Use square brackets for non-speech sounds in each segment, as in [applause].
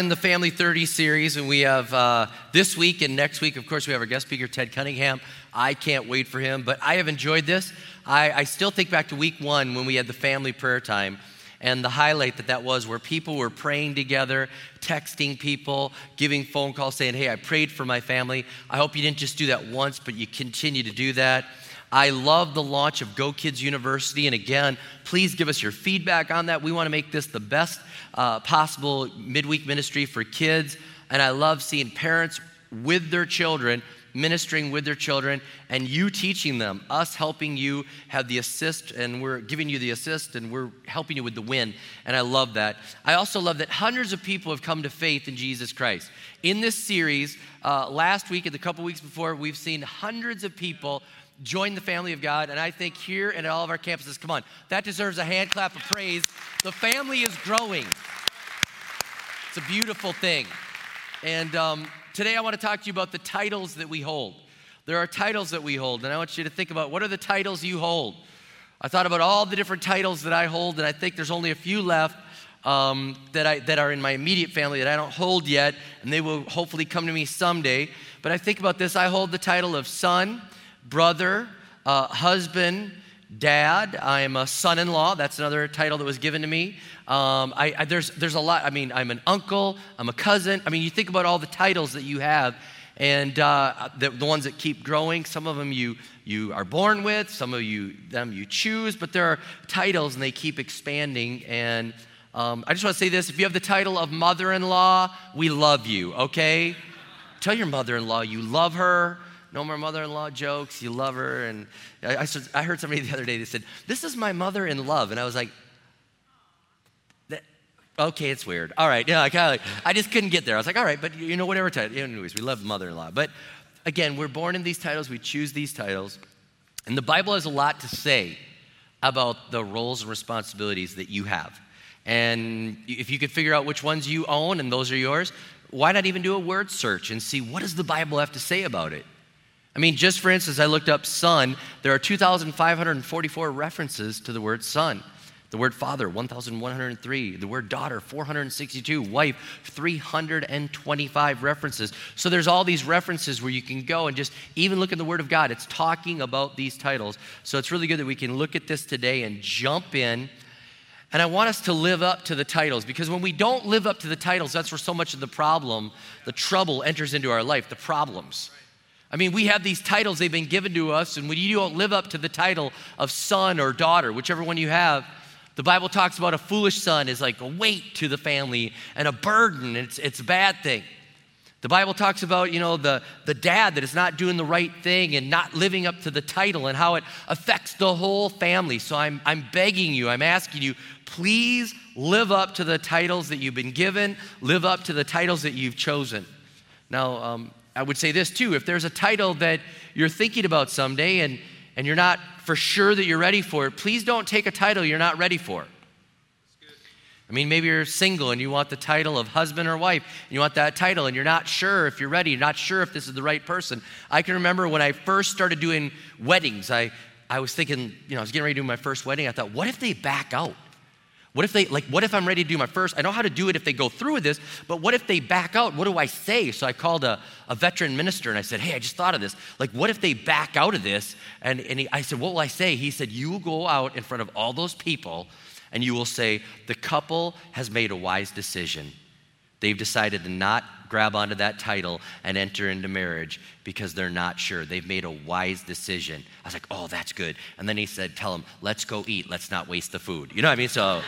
In the Family 30 series, and we have uh, this week and next week, of course, we have our guest speaker, Ted Cunningham. I can't wait for him, but I have enjoyed this. I, I still think back to week one when we had the family prayer time and the highlight that that was where people were praying together, texting people, giving phone calls saying, Hey, I prayed for my family. I hope you didn't just do that once, but you continue to do that. I love the launch of Go Kids University. And again, please give us your feedback on that. We want to make this the best uh, possible midweek ministry for kids. And I love seeing parents with their children ministering with their children and you teaching them, us helping you have the assist, and we're giving you the assist and we're helping you with the win. And I love that. I also love that hundreds of people have come to faith in Jesus Christ. In this series, uh, last week and the couple weeks before, we've seen hundreds of people join the family of God. And I think here and at all of our campuses, come on, that deserves a hand clap of praise. The family is growing. It's a beautiful thing. And um, today I want to talk to you about the titles that we hold. There are titles that we hold, and I want you to think about what are the titles you hold. I thought about all the different titles that I hold, and I think there's only a few left um, that, I, that are in my immediate family that I don't hold yet, and they will hopefully come to me someday. But I think about this I hold the title of son, brother, uh, husband, dad. I am a son in law. That's another title that was given to me. Um, I, I, there's, there's a lot. I mean, I'm an uncle, I'm a cousin. I mean, you think about all the titles that you have, and uh, the, the, ones that keep growing. Some of them you, you are born with, some of you, them you choose, but there are titles and they keep expanding. And um, I just want to say this if you have the title of mother in law, we love you, okay? Tell your mother in law you love her no more mother-in-law jokes. You love her. And I, I, I heard somebody the other day that said, "This is my mother in love," and I was like, "Okay, it's weird. All right, yeah." I kind of like, I just couldn't get there. I was like, "All right, but you know, whatever title." Anyways, we love mother-in-law, but again, we're born in these titles. We choose these titles, and the Bible has a lot to say about the roles and responsibilities that you have. And if you could figure out which ones you own and those are yours, why not even do a word search and see what does the Bible have to say about it? I mean, just for instance, I looked up son. There are 2,544 references to the word son. The word father, 1,103. The word daughter, 462. Wife, 325 references. So there's all these references where you can go and just even look in the Word of God. It's talking about these titles. So it's really good that we can look at this today and jump in. And I want us to live up to the titles because when we don't live up to the titles, that's where so much of the problem, the trouble enters into our life, the problems. I mean, we have these titles, they've been given to us, and when you don't live up to the title of son or daughter, whichever one you have, the Bible talks about a foolish son is like a weight to the family and a burden, it's, it's a bad thing. The Bible talks about, you know, the, the dad that is not doing the right thing and not living up to the title and how it affects the whole family. So I'm, I'm begging you, I'm asking you, please live up to the titles that you've been given, live up to the titles that you've chosen. Now, um, I would say this too if there's a title that you're thinking about someday and, and you're not for sure that you're ready for it, please don't take a title you're not ready for. I mean, maybe you're single and you want the title of husband or wife, and you want that title, and you're not sure if you're ready, you're not sure if this is the right person. I can remember when I first started doing weddings, I, I was thinking, you know, I was getting ready to do my first wedding. I thought, what if they back out? What if they, like, what if I'm ready to do my first? I know how to do it if they go through with this, but what if they back out? What do I say? So I called a, a veteran minister and I said, Hey, I just thought of this. Like, what if they back out of this? And, and he, I said, What will I say? He said, You will go out in front of all those people and you will say, The couple has made a wise decision. They've decided to not grab onto that title and enter into marriage because they're not sure. They've made a wise decision. I was like, oh, that's good. And then he said, tell them, let's go eat. Let's not waste the food. You know what I mean? So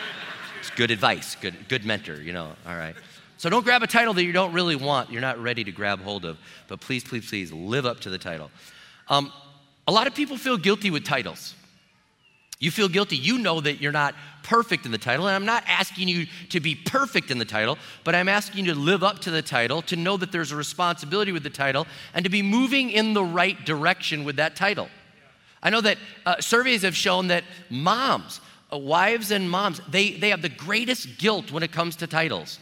it's good advice, good, good mentor, you know, all right. So don't grab a title that you don't really want, you're not ready to grab hold of. But please, please, please live up to the title. Um, a lot of people feel guilty with titles. You feel guilty. You know that you're not perfect in the title. And I'm not asking you to be perfect in the title, but I'm asking you to live up to the title, to know that there's a responsibility with the title, and to be moving in the right direction with that title. I know that uh, surveys have shown that moms, uh, wives and moms, they, they have the greatest guilt when it comes to titles.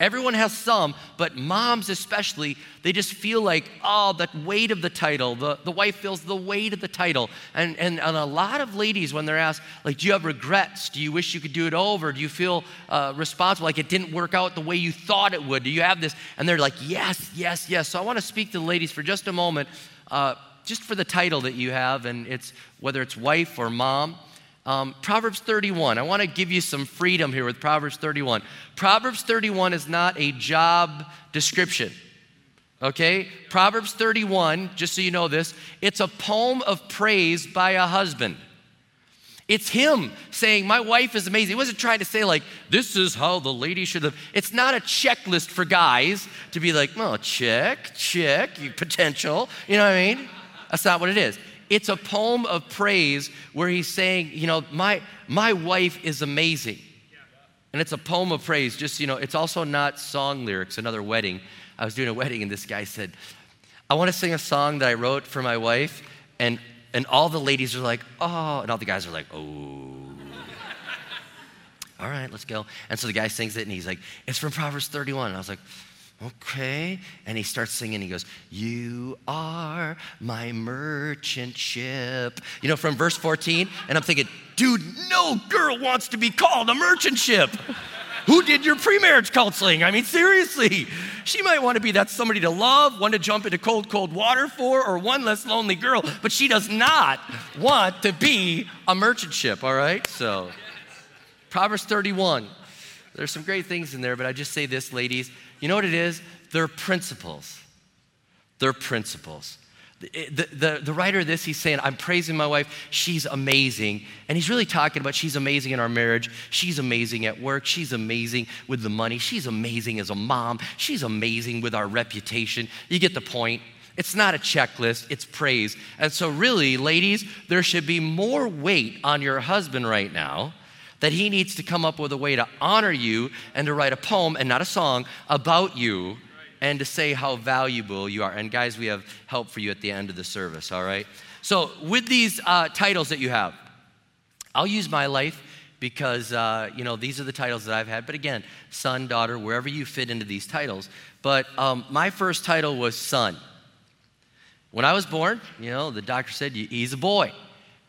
Everyone has some, but moms especially, they just feel like, oh, that weight of the title. The, the wife feels the weight of the title. And, and, and a lot of ladies, when they're asked, like, do you have regrets? Do you wish you could do it over? Do you feel uh, responsible, like it didn't work out the way you thought it would? Do you have this? And they're like, yes, yes, yes. So I want to speak to the ladies for just a moment, uh, just for the title that you have, and it's whether it's wife or mom. Um, Proverbs 31. I want to give you some freedom here with Proverbs 31. Proverbs 31 is not a job description. Okay? Proverbs 31, just so you know this, it's a poem of praise by a husband. It's him saying, My wife is amazing. He wasn't trying to say, like, this is how the lady should have. It's not a checklist for guys to be like, well, check, check, potential. You know what I mean? That's not what it is. It's a poem of praise where he's saying, you know, my, my wife is amazing. And it's a poem of praise, just, you know, it's also not song lyrics. Another wedding. I was doing a wedding and this guy said, I want to sing a song that I wrote for my wife. And, and all the ladies are like, oh, and all the guys are like, oh. [laughs] all right, let's go. And so the guy sings it and he's like, it's from Proverbs 31. And I was like, Okay. And he starts singing. He goes, You are my merchant ship. You know, from verse 14. And I'm thinking, Dude, no girl wants to be called a merchant ship. Who did your pre-marriage counseling? I mean, seriously. She might want to be that somebody to love, one to jump into cold, cold water for, or one less lonely girl, but she does not want to be a merchant ship, all right? So, Proverbs 31. There's some great things in there, but I just say this, ladies you know what it is? They're principles. They're principles. The, the, the, writer of this, he's saying, I'm praising my wife. She's amazing. And he's really talking about she's amazing in our marriage. She's amazing at work. She's amazing with the money. She's amazing as a mom. She's amazing with our reputation. You get the point. It's not a checklist, it's praise. And so, really, ladies, there should be more weight on your husband right now that he needs to come up with a way to honor you and to write a poem and not a song about you and to say how valuable you are. And guys, we have help for you at the end of the service, all right? So, with these uh, titles that you have, I'll use my life because, uh, you know, these are the titles that I've had. But again, son, daughter, wherever you fit into these titles. But um, my first title was son. When I was born, you know, the doctor said, he's a boy.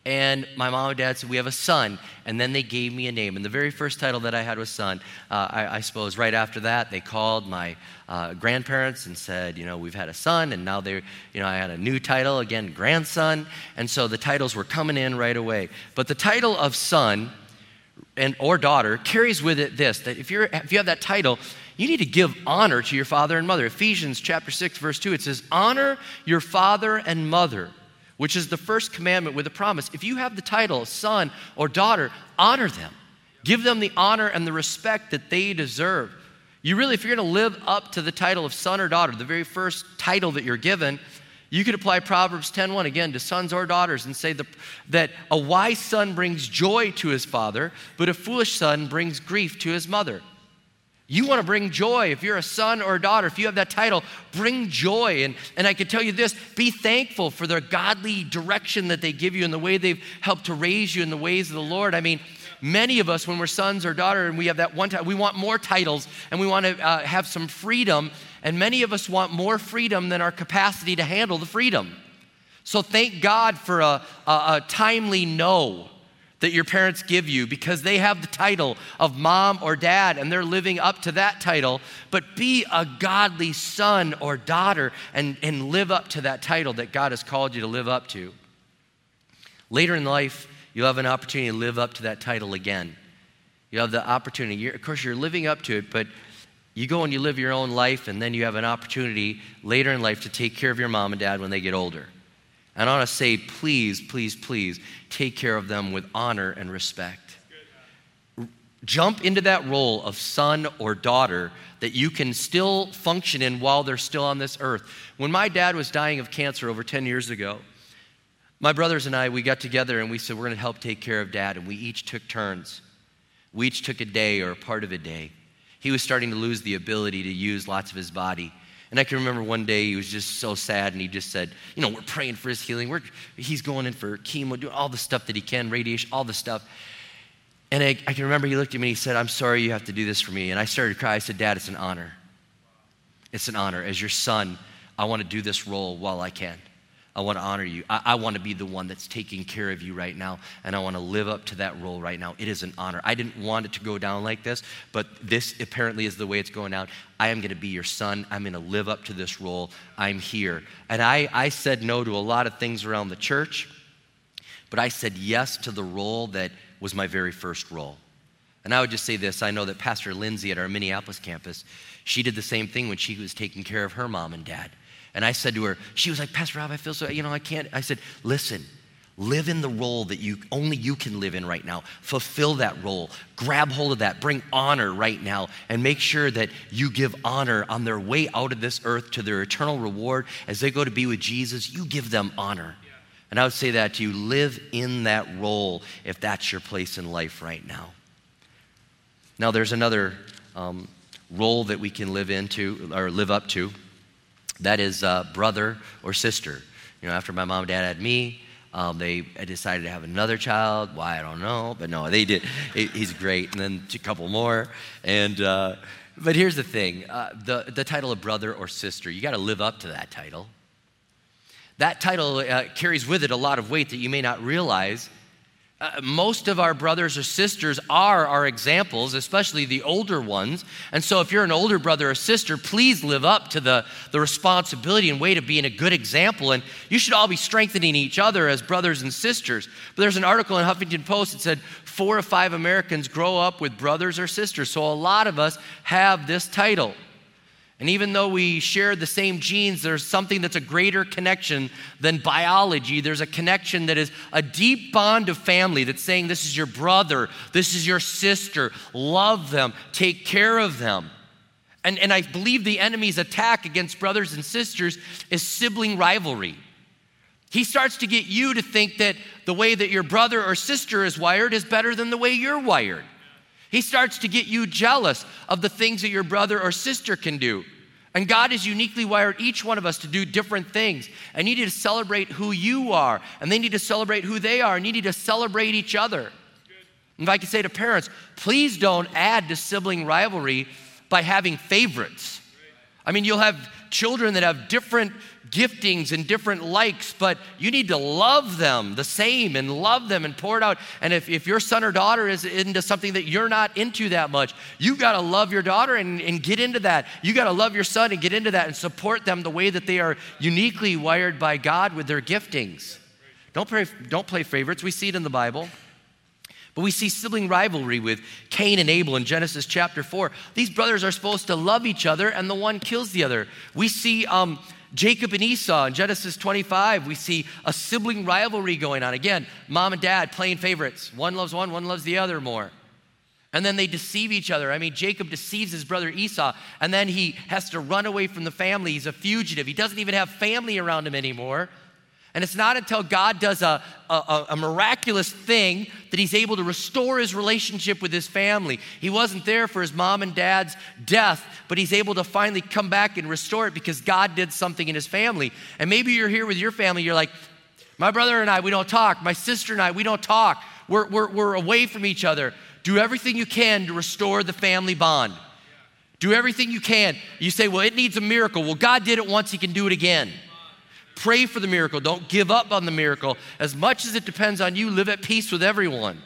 And my mom and dad said, We have a son. And then they gave me a name. And the very first title that I had was son. Uh, I, I, suppose right after that, they called my uh, grandparents and said, You know, we've had a son. And now they, you know, I had a new title, again, grandson. And so the titles were coming in right away. But the title of son and, or daughter carries with it this that if, you're, if you have that title, you need to give honor to your father and mother. Ephesians chapter 6, verse 2, it says, Honor your father and mother which is the first commandment with a promise. If you have the title son or daughter, honor them. Give them the honor and the respect that they deserve. You really, if you're going to live up to the title of son or daughter, the very first title that you're given, you could apply Proverbs 10:1 again to sons or daughters and say the, that a wise son brings joy to his father, but a foolish son brings grief to his mother. You want to bring joy. If you're a son or a daughter, if you have that title, bring joy. And, and I can tell you this be thankful for their godly direction that they give you and the way they've helped to raise you in the ways of the Lord. I mean, many of us, when we're sons or daughter and we have that one title, we want more titles and we want to uh, have some freedom. And many of us want more freedom than our capacity to handle the freedom. So thank God for a, a, a timely no that your parents give you because they have the title of mom or dad and they're living up to that title, but be a godly son or daughter and, and live up to that title that God has called you to live up to. Later in life, you'll have an opportunity to live up to that title again. You have the opportunity. You're, of course, you're living up to it, but you go and you live your own life, and then you have an opportunity later in life to take care of your mom and dad when they get older. And I want to say, please, please, please take care of them with honor and respect. Jump into that role of son or daughter that you can still function in while they're still on this earth. When my dad was dying of cancer over 10 years ago, my brothers and I, we got together and we said, We're going to help take care of dad. And we each took turns. We each took a day or a part of a day. He was starting to lose the ability to use lots of his body. And I can remember one day he was just so sad and he just said, You know, we're praying for his healing. We're, he's going in for chemo, doing all the stuff that he can, radiation, all the stuff. And I, I can remember he looked at me and he said, I'm sorry you have to do this for me. And I started to cry. I said, Dad, it's an honor. It's an honor. As your son, I want to do this role while I can. I want to honor you. I, I, want to be the one that's taking care of you right now, and I want to live up to that role right now. It is an honor. I didn't want it to go down like this, but this apparently is the way it's going out. I am going to be your son. I'm going to live up to this role. I'm here. And I, I said no to a lot of things around the church, but I said yes to the role that was my very first role. And I would just say this I know that Pastor Lindsay at our Minneapolis campus, she did the same thing when she was taking care of her mom and dad. And I said to her, she was like, Pastor Rob, I feel so, you know, I can't. I said, listen, live in the role that you only you can live in right now. Fulfill that role. Grab hold of that. Bring honor right now and make sure that you give honor on their way out of this earth to their eternal reward as they go to be with Jesus. You give them honor. And I would say that to you live in that role if that's your place in life right now. Now, there's another um, role that we can live into or live up to. That is uh, brother or sister. You know, after my mom and dad had me, um, they decided to have another child. Why, I don't know. But no, they did. He's great. And then a couple more. And, uh, but here's the thing uh, the, the title of brother or sister, you got to live up to that title. That title uh, carries with it a lot of weight that you may not realize. Uh, most of our brothers or sisters are our examples, especially the older ones. And so, if you're an older brother or sister, please live up to the, the responsibility and way to being a good example. And you should all be strengthening each other as brothers and sisters. But there's an article in Huffington Post that said four or five Americans grow up with brothers or sisters. So, a lot of us have this title. And even though we share the same genes, there's something that's a greater connection than biology. There's a connection that is a deep bond of family that's saying, This is your brother, this is your sister, love them, take care of them. And, and I believe the enemy's attack against brothers and sisters is sibling rivalry. He starts to get you to think that the way that your brother or sister is wired is better than the way you're wired. He starts to get you jealous of the things that your brother or sister can do. And God has uniquely wired each one of us to do different things. And you need to celebrate who you are, and they need to celebrate who they are, and you need to celebrate each other. If I could say to parents, please don't add to sibling rivalry by having favorites. I mean, you'll have children that have different giftings and different likes, but you need to love them the same and love them and pour it out. And if, if your son or daughter is into something that you're not into that much, you've got to love your daughter and, and get into that. You got to love your son and get into that and support them the way that they are uniquely wired by God with their giftings. Don't, pray, don't play favorites. We see it in the Bible. But we see sibling rivalry with Cain and Abel in Genesis chapter 4. These brothers are supposed to love each other, and the one kills the other. We see um, Jacob and Esau in Genesis 25, we see a sibling rivalry going on. Again, mom and dad playing favorites. One loves one, one loves the other more. And then they deceive each other. I mean, Jacob deceives his brother Esau, and then he has to run away from the family. He's a fugitive. He doesn't even have family around him anymore. And it's not until God does a, a, a, miraculous thing that he's able to restore his relationship with his family. He wasn't there for his mom and dad's death, but he's able to finally come back and restore it because God did something in his family. And maybe you're here with your family, you're like, my brother and I, we don't talk. My sister and I, we don't talk. We're, we're, we're away from each other. Do everything you can to restore the family bond. Do everything you can. You say, well, it needs a miracle. Well, God did it once, he can do it again. Pray for the miracle. Don't give up on the miracle. As much as it depends on you, live at peace with everyone.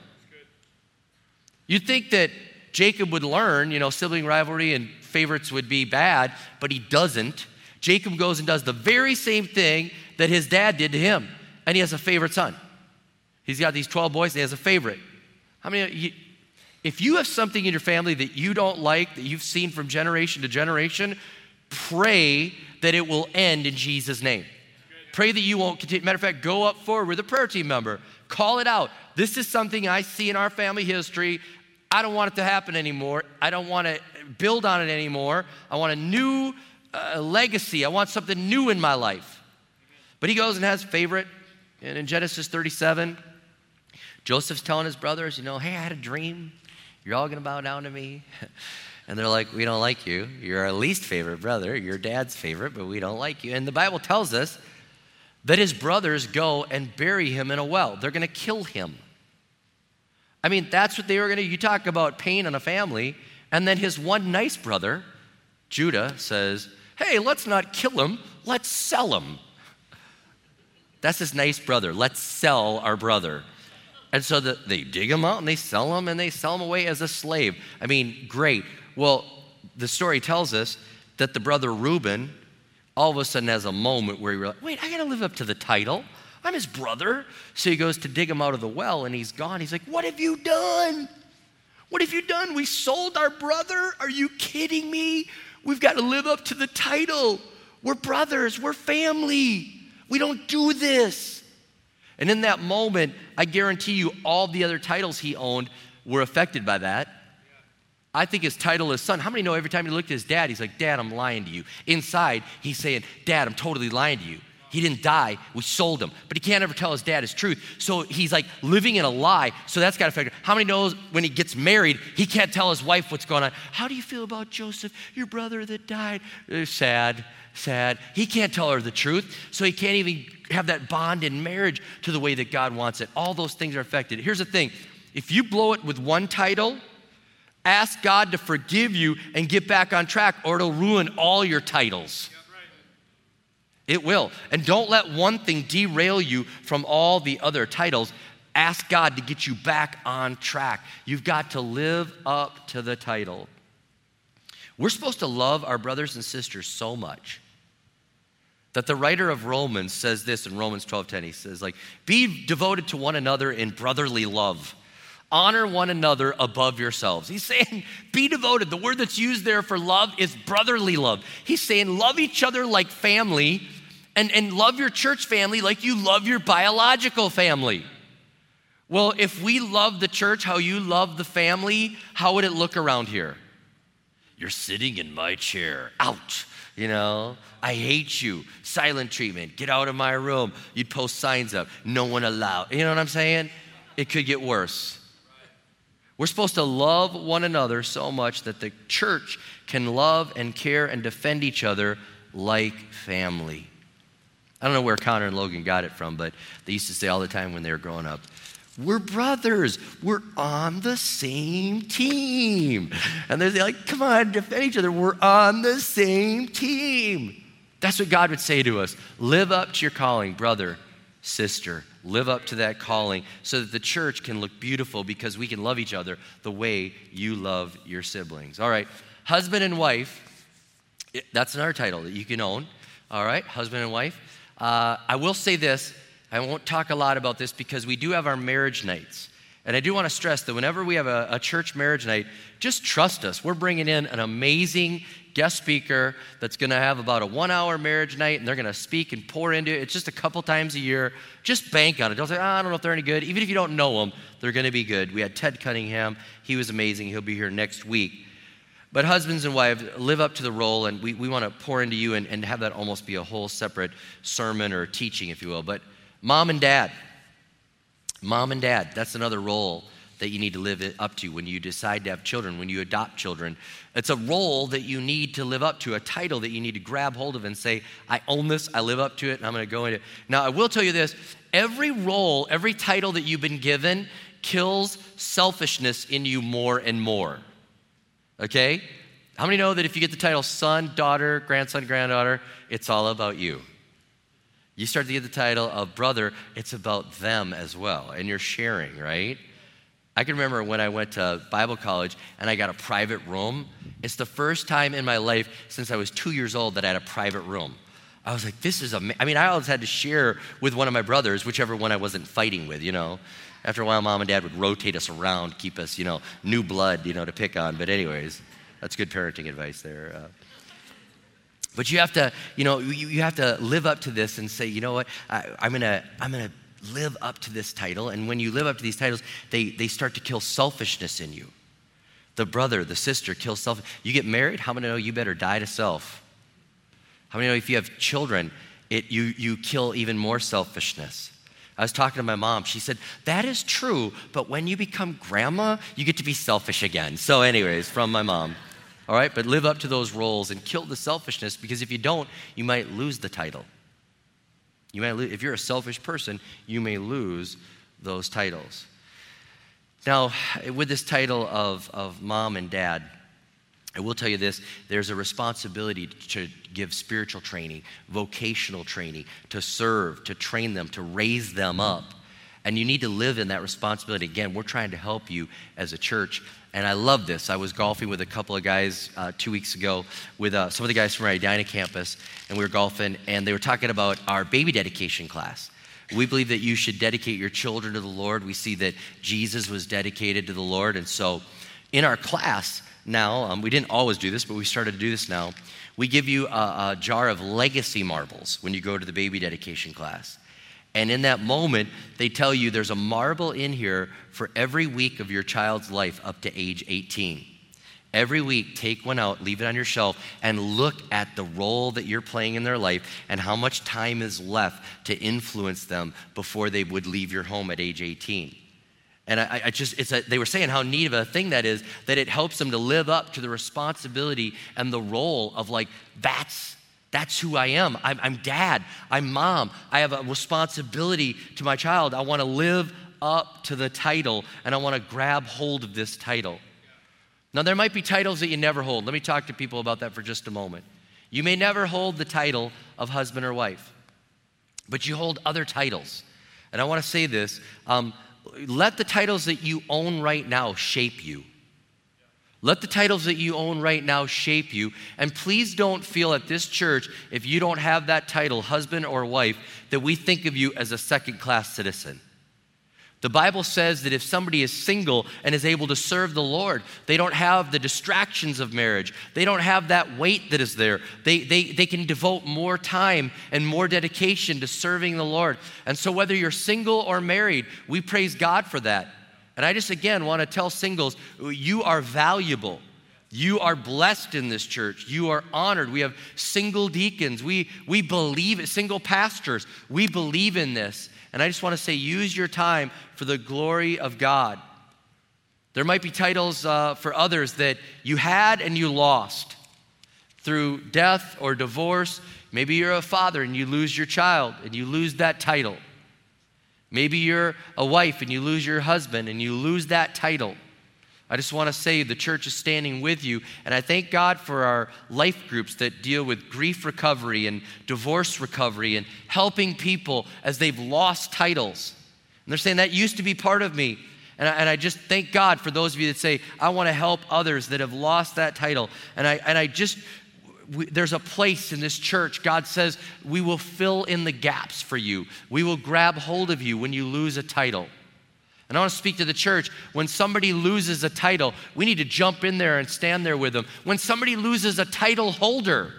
You'd think that Jacob would learn, you know, sibling rivalry and favorites would be bad, but he doesn't. Jacob goes and does the very same thing that his dad did to him, and he has a favorite son. He's got these 12 boys, and he has a favorite. How many? If you have something in your family that you don't like, that you've seen from generation to generation, pray that it will end in Jesus' name. Pray that you won't continue. Matter of fact, go up forward with a prayer team member. Call it out. This is something I see in our family history. I don't want it to happen anymore. I don't want to build on it anymore. I want a new uh, legacy. I want something new in my life. But he goes and has favorite. And in Genesis 37, Joseph's telling his brothers, you know, hey, I had a dream. You're all going to bow down to me. [laughs] And they're like, We don't like you. You're our least favorite brother. Your dad's favorite, but we don't like you. And the Bible tells us that his brothers go and bury him in a well. They're going to kill him. I mean, that's what they were going to You talk about pain in a family. And then his one nice brother, Judah, says, Hey, let's not kill him, let's sell him. That's his nice brother. Let's sell our brother. And so the, they dig him out and they sell him and they sell him away as a slave. I mean, great. Well, the story tells us that the brother Reuben all of a sudden has a moment where he realizes, wait, I got to live up to the title. I'm his brother. So he goes to dig him out of the well and he's gone. He's like, What have you done? What have you done? We sold our brother? Are you kidding me? We've got to live up to the title. We're brothers, we're family. We don't do this. And in that moment, I guarantee you all the other titles he owned were affected by that. I think his title is son. How many know every time he looked at his dad, he's like, Dad, I'm lying to you. Inside, he's saying, Dad, I'm totally lying to you. He didn't die. We sold him. But he can't ever tell his dad his truth. So he's like living in a lie. So that's got to affect him. How many knows when he gets married, he can't tell his wife what's going on? How do you feel about Joseph, your brother that died? Uh, sad, sad. He can't tell her the truth. So he can't even have that bond in marriage to the way that God wants it. All those things are affected. Here's the thing if you blow it with one title, Ask God to forgive you and get back on track, or it'll ruin all your titles. It will. And don't let one thing derail you from all the other titles. Ask God to get you back on track. You've got to live up to the title. We're supposed to love our brothers and sisters so much that the writer of Romans says this in Romans 12:10. He says, like, be devoted to one another in brotherly love honor one another above yourselves. He's saying, be devoted. The word that's used there for love is brotherly love. He's saying, love each other like family and, and love your church family like you love your biological family. Well, if we love the church how you love the family, how would it look around here? You're sitting in my chair. Out. You know, I hate you. Silent treatment. Get out of my room. You'd post signs up. No one allowed. You know what I'm saying? It could get worse. We're supposed to love one another so much that the church can love and care and defend each other like family. I don't know where Connor and Logan got it from, but they used to say all the time when they were growing up, we're brothers. We're on the same team. And they're like, come on, defend each other. We're on the same team. That's what God would say to us. Live up to your calling, brother, sister. Live up to that calling so that the church can look beautiful because we can love each other the way you love your siblings. All right, husband and wife, that's another title that you can own. All right, husband and wife. Uh, I will say this, I won't talk a lot about this because we do have our marriage nights. And I do want to stress that whenever we have a, a, church marriage night, just trust us. We're bringing in an amazing guest speaker that's going to have about a one hour marriage night and they're going to speak and pour into it. It's just a couple times a year. Just bank on it. Don't say, oh, I don't know if they're any good. Even if you don't know them, they're going to be good. We had Ted Cunningham. He was amazing. He'll be here next week. But husbands and wives, live up to the role, and we, we want to pour into you and, and have that almost be a whole separate sermon or teaching, if you will. But mom and dad, mom and dad, that's another role that you need to live up to when you decide to have children, when you adopt children. It's a role that you need to live up to, a title that you need to grab hold of and say, I own this, I live up to it, and I'm going to go into it. Now, I will tell you this every role, every title that you've been given kills selfishness in you more and more. Okay? How many know that if you get the title son, daughter, grandson, granddaughter, it's all about you? You start to get the title of brother, it's about them as well, and you're sharing, right? I can remember when I went to Bible college and I got a private room. It's the first time in my life since I was two years old that I had a private room. I was like, this is amazing. I mean, I always had to share with one of my brothers, whichever one I wasn't fighting with, you know. After a while, mom and dad would rotate us around, keep us, you know, new blood, you know, to pick on. But, anyways, that's good parenting advice there. Uh, but you have to, you know, you, you have to live up to this and say, you know what, I, I'm gonna, I'm gonna live up to this title. And when you live up to these titles, they, they start to kill selfishness in you. The brother, the sister kills self. You get married, how many know you better die to self? How many know if you have children, it, you, you kill even more selfishness? I was talking to my mom. She said, That is true, but when you become grandma, you get to be selfish again. So, anyways, from my mom. All right, but live up to those roles and kill the selfishness because if you don't, you might lose the title. You might if you're a selfish person, you may lose those titles. Now, with this title of, of mom and dad, I will tell you this there's a responsibility to give spiritual training, vocational training, to serve, to train them, to raise them up. And you need to live in that responsibility. Again, we're trying to help you as a church. And I love this. I was golfing with a couple of guys uh, two weeks ago with uh, some of the guys from our Edina campus, and we were golfing, and they were talking about our baby dedication class. We believe that you should dedicate your children to the Lord. We see that Jesus was dedicated to the Lord. And so in our class now, um, we didn't always do this, but we started to do this now. We give you a, a jar of legacy marbles when you go to the baby dedication class. And in that moment, they tell you there's a marble in here for every week of your child's life up to age 18. Every week, take one out, leave it on your shelf, and look at the role that you're playing in their life and how much time is left to influence them before they would leave your home at age 18. And I, I just, a, they were saying how neat of a thing that is, that it helps them to live up to the responsibility and the role of like, that's that's who I am. I'm, I'm, dad. I'm mom. I have a responsibility to my child. I want to live up to the title and I want to grab hold of this title. Now, there might be titles that you never hold. Let me talk to people about that for just a moment. You may never hold the title of husband or wife, but you hold other titles. And I want to say this um, let the titles that you own right now shape you. Let the titles that you own right now shape you. And please don't feel at this church, if you don't have that title, husband or wife, that we think of you as a second class citizen. The Bible says that if somebody is single and is able to serve the Lord, they don't have the distractions of marriage. They don't have that weight that is there. They, they, they can devote more time and more dedication to serving the Lord. And so, whether you're single or married, we praise God for that. And I just again want to tell singles you are valuable. You are blessed in this church. You are honored. We have single deacons. We, we believe single pastors. We believe in this. And I just want to say use your time for the glory of God. There might be titles uh, for others that you had and you lost through death or divorce. Maybe you're a father and you lose your child and you lose that title. Maybe you're a wife and you lose your husband and you lose that title. I just want to say the church is standing with you. And I thank God for our life groups that deal with grief recovery and divorce recovery and helping people as they've lost titles. And they're saying that used to be part of me. And I, and I just thank God for those of you that say, I want to help others that have lost that title. And I, and I just we, there's a place in this church. God says, we will fill in the gaps for you. We will grab hold of you when you lose a title. And I want to speak to the church. When somebody loses a title, we need to jump in there and stand there with them. When somebody loses a title holder,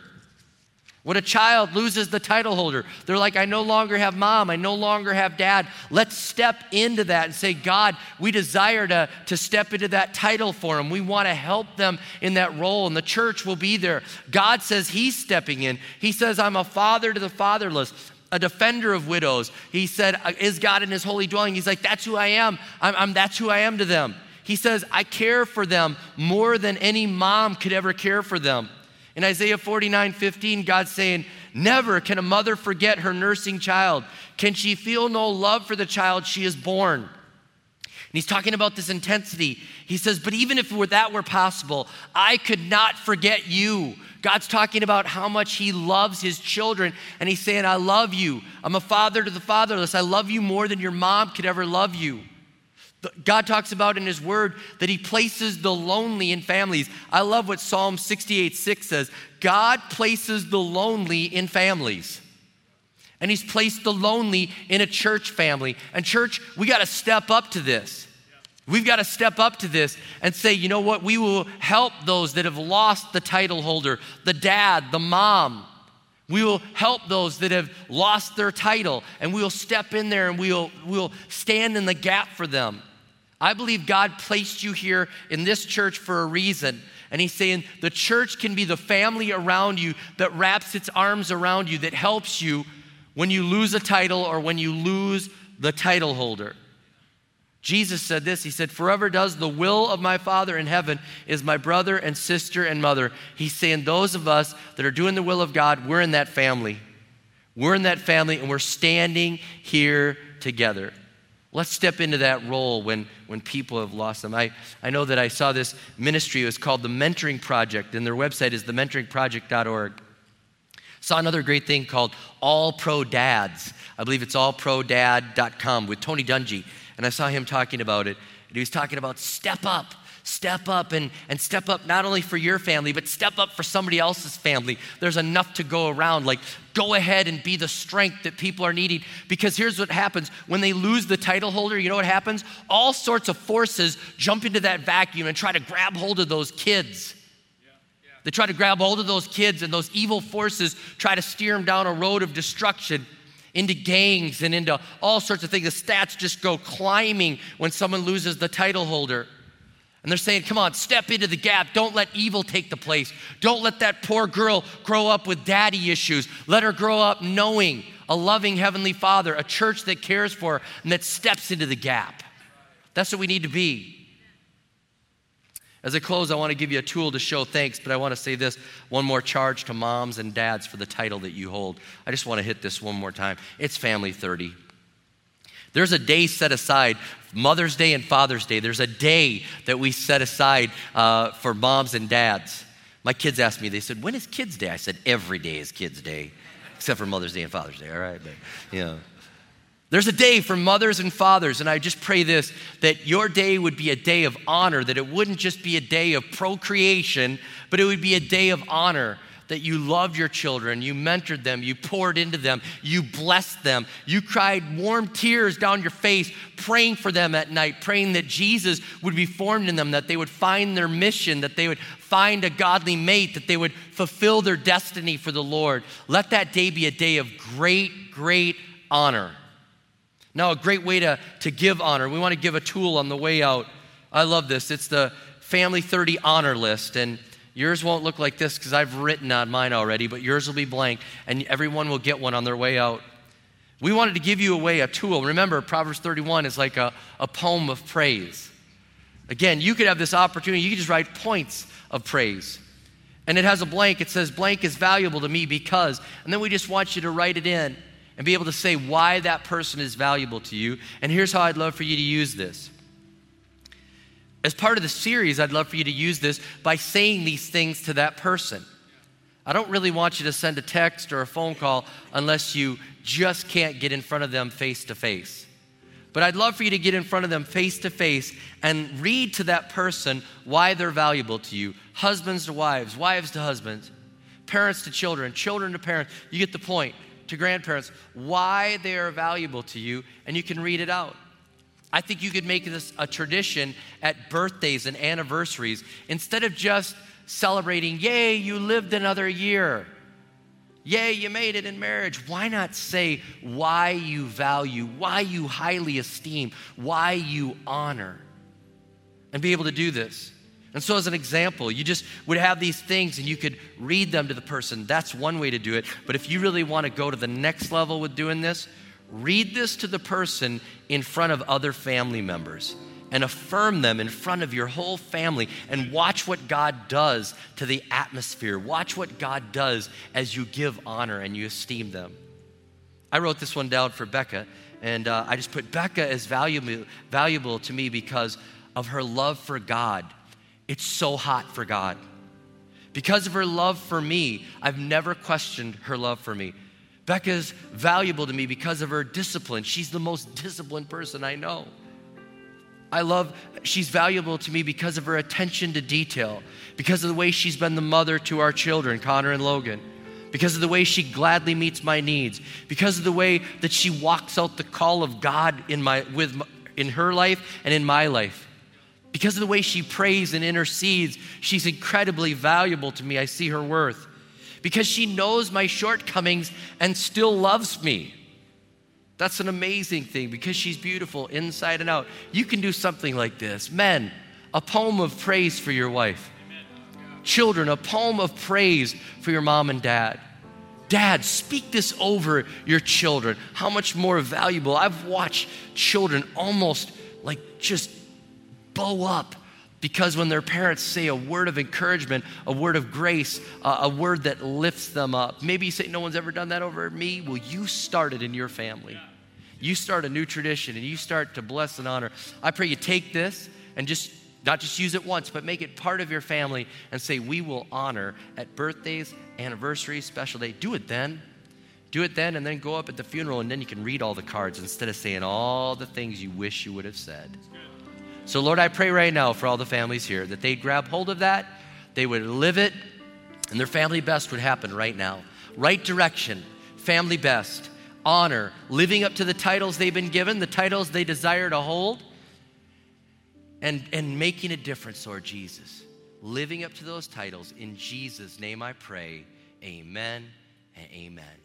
when a child loses the title holder, they're like, I no longer have mom, I no longer have dad. Let's step into that and say, God, we desire to, to step into that title for them. We want to help them in that role, and the church will be there. God says He's stepping in. He says, I'm a father to the fatherless a defender of widows. He said, uh, Is God in his holy dwelling? He's like, That's who I am. I'm, I'm, that's who I am to them. He says, I care for them more than any mom could ever care for them. In Isaiah 49 15, God's saying, Never can a mother forget her nursing child. Can she feel no love for the child she has born? And he's talking about this intensity. He says, But even if that were possible, I could not forget you. God's talking about how much He loves His children. And He's saying, I love you. I'm a father to the fatherless. I love you more than your mom could ever love you. God talks about in His Word that He places the lonely in families. I love what Psalm 68 6 says God places the lonely in families. And He's placed the lonely in a church family. And, church, we got to step up to this. We've got to step up to this and say, you know what? We will help those that have lost the title holder, the dad, the mom. We will help those that have lost their title, and we will step in there and we'll, we'll stand in the gap for them. I believe God placed you here in this church for a reason. And He's saying the church can be the family around you that wraps its arms around you, that helps you when you lose a title or when you lose the title holder. Jesus said this He said, Forever does the will of my Father in heaven is my brother and sister and mother. He's saying, Those of us that are doing the will of God, we're in that family. We're in that family and we're standing here together. Let's step into that role when, when people have lost them. I, I know that I saw this ministry, it was called the Mentoring Project, and their website is thementoringproject.org. Saw another great thing called All Pro Dads. I believe it's allprodad.com with Tony Dungy and I saw him talking about it. And he was talking about step up, step up, and, and step up not only for your family, but step up for somebody else's family. There's enough to go around. Like, go ahead and be the strength that people are needing. Because here's what happens when they lose the title holder, you know what happens? All sorts of forces jump into that vacuum and try to grab hold of those kids. They try to grab hold of those kids, and those evil forces try to steer them down a road of destruction into gangs and into all sorts of things. The stats just go climbing when someone loses the title holder. And they're saying, come on, step into the gap. Don't let evil take the place. Don't let that poor girl grow up with daddy issues. Let her grow up knowing a loving Heavenly Father, a church that cares for her and that steps into the gap. That's what we need to be. As I close, I want to give you a tool to show thanks, but I want to say this one more charge to moms and dads for the title that you hold. I just want to hit this one more time. It's Family 30. There's a day set aside, Mother's Day and Father's Day. There's a day that we set aside uh, for moms and dads. My kids asked me, they said, When is Kids Day? I said, Every day is Kids Day, except for Mother's Day and Father's Day, all right? But, you know. There's a day for mothers and fathers, and I just pray this that your day would be a day of honor, that it wouldn't just be a day of procreation, but it would be a day of honor. That you loved your children, you mentored them, you poured into them, you blessed them, you cried warm tears down your face, praying for them at night, praying that Jesus would be formed in them, that they would find their mission, that they would find a godly mate, that they would fulfill their destiny for the Lord. Let that day be a day of great, great honor. Now, a great way to, to give honor, we want to give a tool on the way out. I love this. It's the Family 30 honor list. And yours won't look like this because I've written on mine already, but yours will be blank, and everyone will get one on their way out. We wanted to give you away a tool. Remember, Proverbs 31 is like a, a poem of praise. Again, you could have this opportunity, you could just write points of praise. And it has a blank. It says, blank is valuable to me because. And then we just want you to write it in and be able to say why that person is valuable to you. And here's how I'd love for you to use this. As part of the series, I'd love for you to use this by saying these things to that person. I don't really want you to send a text or a phone call unless you just can't get in front of them face to face. But I'd love for you to get in front of them face to face and read to that person why they're valuable to you. Husbands to wives, wives to husbands, parents to children, children to parents. You get the point to grandparents why they are valuable to you, and you can read it out. I think you could make this a tradition at birthdays and anniversaries instead of just celebrating, yay, you lived another year. Yay, you made it in marriage. Why not say why you value, why you highly esteem, why you honor? And be able to do this. And so, as an example, you just would have these things and you could read them to the person. That's one way to do it. But if you really want to go to the next level with doing this, read this to the person in front of other family members and affirm them in front of your whole family and watch what God does to the atmosphere. Watch what God does as you give honor and you esteem them. I wrote this one down for Becca, and uh, I just put Becca as valuable, valuable to me because of her love for God it's so hot for God. Because of her love for me, I've never questioned her love for me. Becca's valuable to me because of her discipline. She's the most disciplined person I know. I love, she's valuable to me because of her attention to detail, because of the way she's been the mother to our children, Connor and Logan, because of the way she gladly meets my needs, because of the way that she walks out the call of God in, my, with, in her life and in my life. Because of the way she prays and intercedes, she's incredibly valuable to me. I see her worth. Because she knows my shortcomings and still loves me. That's an amazing thing because she's beautiful inside and out. You can do something like this. Men, a poem of praise for your wife. Children, a poem of praise for your mom and dad. Dad, speak this over your children. How much more valuable. I've watched children almost like just bow up because when their parents say a word of encouragement, a word of grace, uh, a word that lifts them up. Maybe you say, No one's ever done that over me. Well, you start it in your family. You start a new tradition and you start to bless and honor. I pray you take this and just not just use it once, but make it part of your family and say, We will honor at birthdays, anniversaries, special day. Do it then. Do it then and then go up at the funeral and then you can read all the cards instead of saying all the things you wish you would have said. So, Lord, I pray right now for all the families here that they'd grab hold of that, they would live it, and their family best would happen right now. Right direction, family best, honor, living up to the titles they've been given, the titles they desire to hold, and, and making a difference, Lord Jesus. Living up to those titles. In Jesus' name I pray. Amen and amen.